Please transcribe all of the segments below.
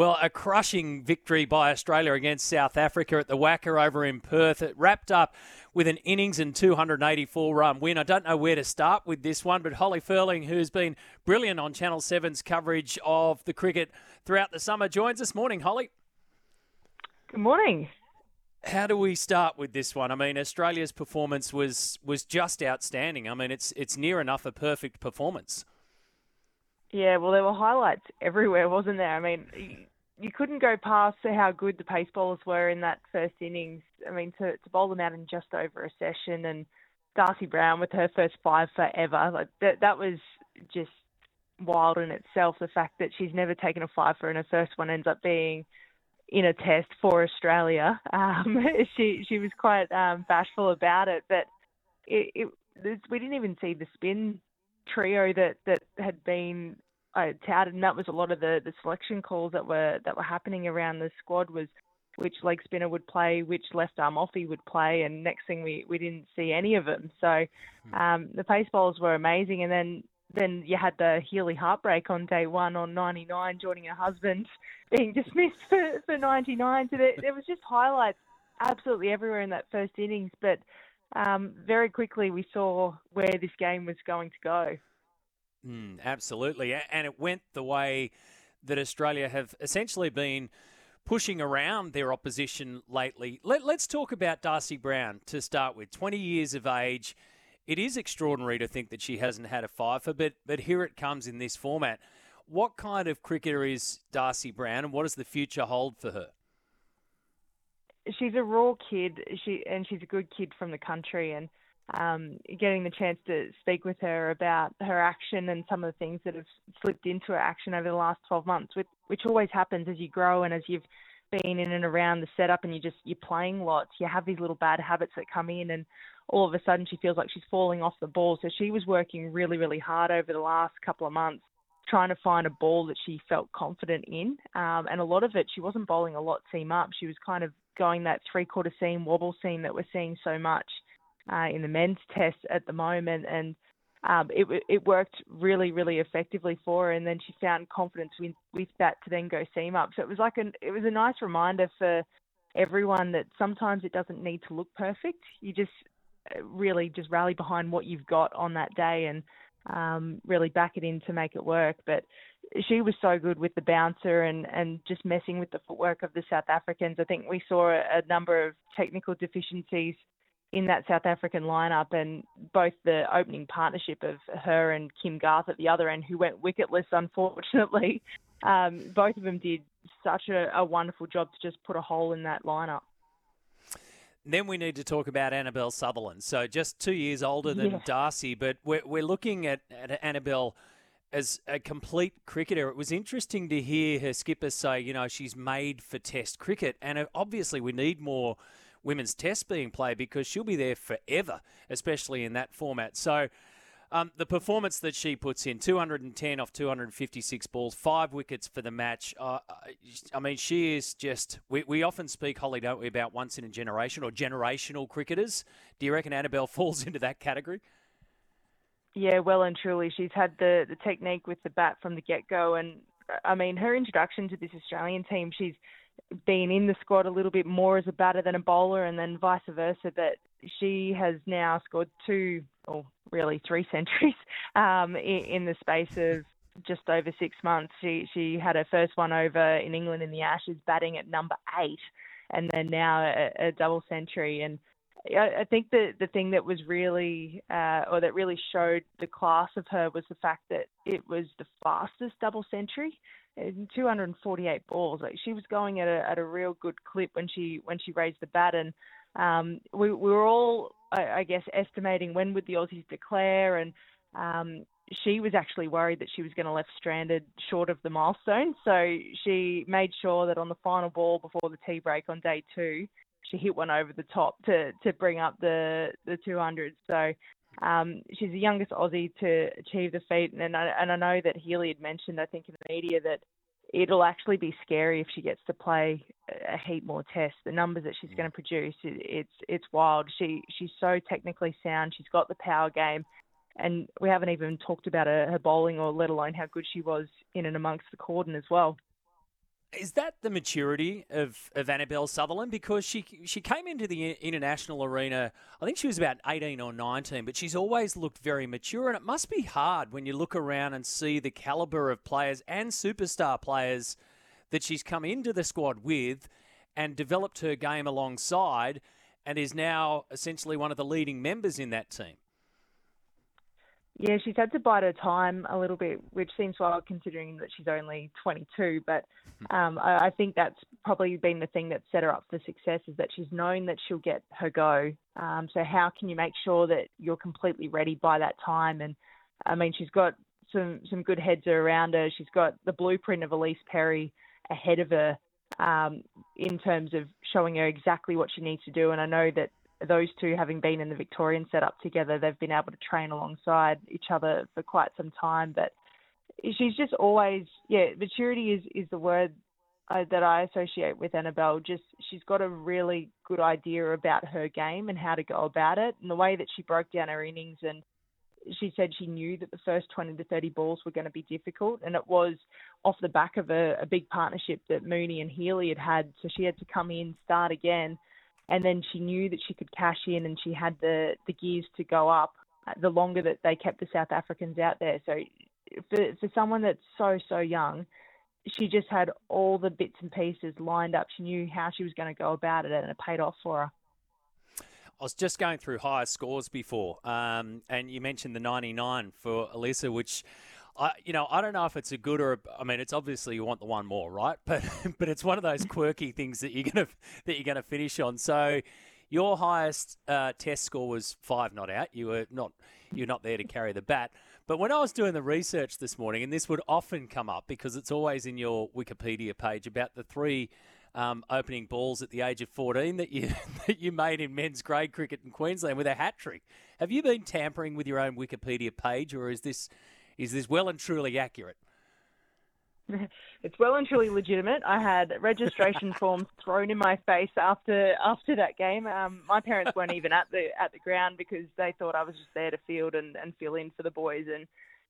Well, a crushing victory by Australia against South Africa at the WACA over in Perth. It wrapped up with an innings and 284 run win. I don't know where to start with this one, but Holly Ferling, who's been brilliant on Channel 7's coverage of the cricket throughout the summer, joins us. Morning, Holly. Good morning. How do we start with this one? I mean, Australia's performance was was just outstanding. I mean, it's it's near enough a perfect performance. Yeah, well, there were highlights everywhere, wasn't there? I mean, you couldn't go past how good the pace bowlers were in that first innings. I mean, to, to bowl them out in just over a session, and Darcie Brown with her first five forever, like that, that was just wild in itself. The fact that she's never taken a five for and her first one ends up being in a test for Australia. Um, she she was quite um, bashful about it, but it, it, we didn't even see the spin trio that that had been uh, touted, and that was a lot of the the selection calls that were that were happening around the squad was which leg spinner would play, which left arm offie would play, and next thing we we didn't see any of them. So hmm. um, the pace bowls were amazing, and then then you had the Healy heartbreak on day one on 99, joining her husband being dismissed for, for 99. So there, there was just highlights absolutely everywhere in that first innings, but um, very quickly we saw where this game was going to go. Mm, absolutely. And it went the way that Australia have essentially been pushing around their opposition lately. Let, us talk about Darcie Brown to start with. 20 years of age. It is extraordinary to think that she hasn't had a fifer, but, but here it comes in this format. What kind of cricketer is Darcie Brown, and what does the future hold for her? She's a raw kid, she and she's a good kid from the country, and um, getting the chance to speak with her about her action and some of the things that have slipped into her action over the last 12 months, which, which always happens as you grow and as you've been in and around the setup and you just you're playing lots. You have these little bad habits that come in, and all of a sudden she feels like she's falling off the ball. So she was working really, really hard over the last couple of months trying to find a ball that she felt confident in. Um, and a lot of it, she wasn't bowling a lot seam up. She was kind of going that three quarter seam, wobble seam that we're seeing so much uh, in the men's test at the moment, and um, it it worked really really effectively for her. And then she found confidence with with that to then go seam up. So it was like an it was a nice reminder for everyone that sometimes it doesn't need to look perfect. You just uh, really just rally behind what you've got on that day and um, really back it in to make it work. But she was so good with the bouncer and, and just messing with the footwork of the South Africans. I think we saw a number of technical deficiencies in that South African lineup, and both the opening partnership of her and Kim Garth at the other end, who went wicketless, unfortunately, um, both of them did such a, a wonderful job to just put a hole in that lineup. Then we need to talk about Annabelle Sutherland. So just two years older than yeah. Darcie, but we're, we're looking at, at Annabelle as a complete cricketer. It was interesting to hear her skipper say, you know, she's made for Test cricket, and obviously we need more women's test being played because she'll be there forever, especially in that format. So. Um, the performance that she puts in 210 off 256 balls, five wickets for the match. Uh, I mean, she is just. We, we often speak, Holly, don't we, about once in a generation or generational cricketers. Do you reckon Annabelle falls into that category? Yeah, well and truly. She's had the, the technique with the bat from the get go. And I mean, her introduction to this Australian team, she's been in the squad a little bit more as a batter than a bowler, and then vice versa. But she has now scored two, or really three centuries um, in, in, the space of just over six months. She she had her first one over in England in the Ashes, batting at number eight, and then now a, a double century. And I, think the the thing that was really uh, or that really showed the class of her was the fact that it was the fastest double century. In 248 balls, like she was going at a at a real good clip when she when she raised the bat, and um, we, we were all, I, I guess, estimating when would the Aussies declare, and um, she was actually worried that she was going to left stranded short of the milestone. So she made sure that on the final ball before the tea break on day two, she hit one over the top to to bring up the the 200. So um, she's the youngest Aussie to achieve the feat, and I, and I know that Healy had mentioned, I think in the media that it'll actually be scary if she gets to play a heap more tests. The numbers that she's going to produce, it, it's it's wild. She she's so technically sound. She's got the power game and we haven't even talked about her, her bowling or let alone how good she was in and amongst the cordon as well. Is that the maturity of, of Annabelle Sutherland? Because she she came into the international arena, I think she was about 18 or 19, but she's always looked very mature. And it must be hard when you look around and see the caliber of players and superstar players that she's come into the squad with and developed her game alongside and is now essentially one of the leading members in that team. Yeah, she's had to bide her time a little bit, which seems wild considering that she's only 22. But hmm. um, I, I, think that's probably been the thing that set her up for success is that she's known that she'll get her go. Um, so how can you make sure that you're completely ready by that time? And I mean, she's got some some good heads around her. She's got the blueprint of Ellyse Perry ahead of her um, in terms of showing her exactly what she needs to do. And I know that those two having been in the Victorian setup together, they've been able to train alongside each other for quite some time. But she's just always, yeah, maturity is is the word uh, that I associate with Annabelle. Just she's got a really good idea about her game and how to go about it, and the way that she broke down her innings and. She said she knew that the first 20 to 30 balls were going to be difficult, and it was off the back of a, a big partnership that Mooney and Healy had had. So she had to come in, start again, and then she knew that she could cash in and she had the the gears to go up the longer that they kept the South Africans out there. So for for someone that's so so young, she just had all the bits and pieces lined up. She knew how she was going to go about it, and it paid off for her. I was just going through higher scores before, um, and you mentioned the 99 for Alyssa, which I, you know, I don't know if it's a good or a, I mean, it's obviously you want the one more, right? But but it's one of those quirky things that you're gonna that you're gonna finish on. So your highest uh, test score was five not out. You were not you're not there to carry the bat. But when I was doing the research this morning, and this would often come up because it's always in your Wikipedia page about the three um, opening balls at the age of 14 that you that you made in men's grade cricket in Queensland with a hat trick. Have you been tampering with your own Wikipedia page, or is this is this well and truly accurate? It's well and truly legitimate. I had registration forms thrown in my face after after that game. Um, my parents weren't even at the at the ground because they thought I was just there to field and, and fill in for the boys. And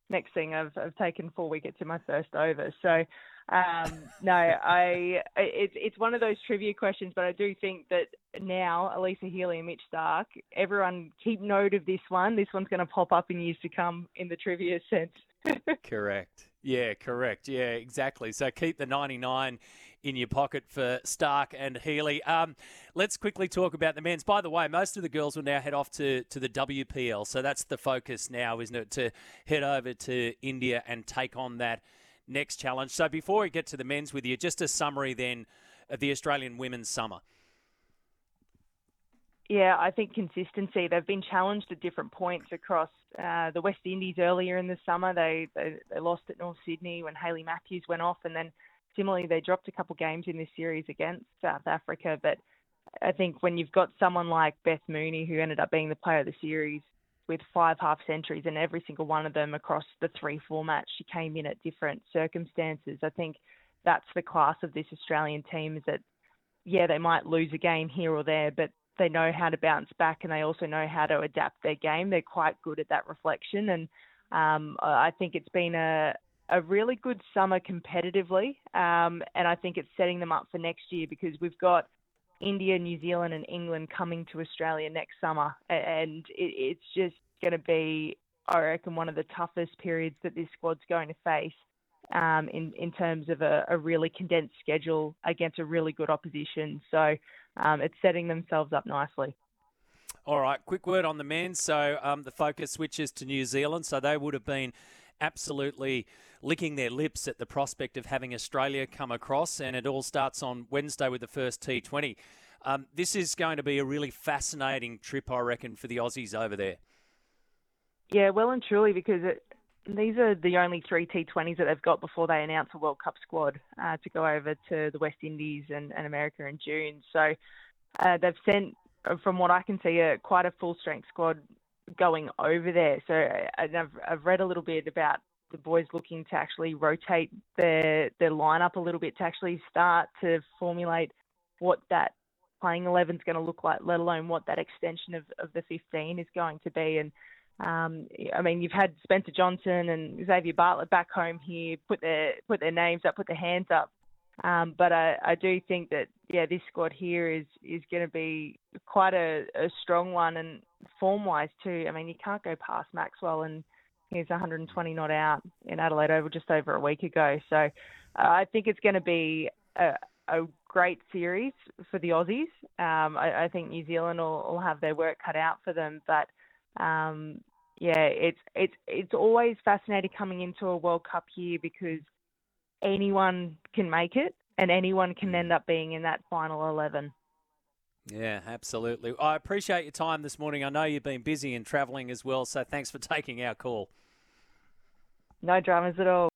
next thing, I've I've taken four wickets in my first over. So um, no, I it's it's one of those trivia questions, but I do think that now Alyssa Healy and Mitch Starc, everyone keep note of this one. This one's going to pop up in years to come in the trivia sense. correct. Yeah, correct. Yeah, exactly. So keep the 99 in your pocket for Starc and Healy. Um, let's quickly talk about the men's. By the way, most of the girls will now head off to, to the WPL. So that's the focus now, isn't it? To head over to India and take on that next challenge. So before we get to the men's with you, just a summary then of the Australian women's summer. Yeah, I think consistency. They've been challenged at different points across uh, the West Indies earlier in the summer. They, they they lost at North Sydney when Hayley Matthews went off, and then similarly they dropped a couple games in this series against South Africa. But I think when you've got someone like Beth Mooney, who ended up being the player of the series, with five half centuries and every single one of them across the three formats. She came in at different circumstances. I think that's the class of this Australian team is that, yeah, they might lose a game here or there, but they know how to bounce back and they also know how to adapt their game. They're quite good at that reflection. And um, I think it's been a, a really good summer competitively. Um, and I think it's setting them up for next year because we've got India, New Zealand, and England coming to Australia next summer, and it, it's just going to be I reckon, one of the toughest periods that this squad's going to face um, in in terms of a, a, really condensed schedule against a really good opposition. So um, it's setting themselves up nicely. All right, quick word on the men. So um, the focus switches to New Zealand. So they would have been absolutely licking their lips at the prospect of having Australia come across, and it all starts on Wednesday with the first T20. Um, this is going to be a really fascinating trip, I reckon, for the Aussies over there. Yeah, well and truly, because it, these are the only three T20s that they've got before they announce a World Cup squad uh, to go over to the West Indies and, and America in June. So uh, they've sent, from what I can see, a, quite a full strength squad going over there. So I've, I've read a little bit about the boys looking to actually rotate their their lineup a little bit to actually start to formulate what that playing 11 is going to look like, let alone what that extension of, of the 15 is going to be. And um, I mean, you've had Spencer Johnson and Xavier Bartlett back home here put their put their names up, put their hands up. Um, but I, I do think that yeah, this squad here is is going to be quite a, a strong one and form wise too. I mean, you can't go past Maxwell and he's 120 not out in Adelaide Oval just over a week ago. So uh, I think it's going to be a, a great series for the Aussies. Um, I, I, think New Zealand will, will, have their work cut out for them, but um, yeah, it's it's it's always fascinating coming into a World Cup year because anyone can make it and anyone can mm. end up being in that final eleven. Yeah, absolutely. I appreciate your time this morning. I know you've been busy and travelling as well, so thanks for taking our call. No dramas at all.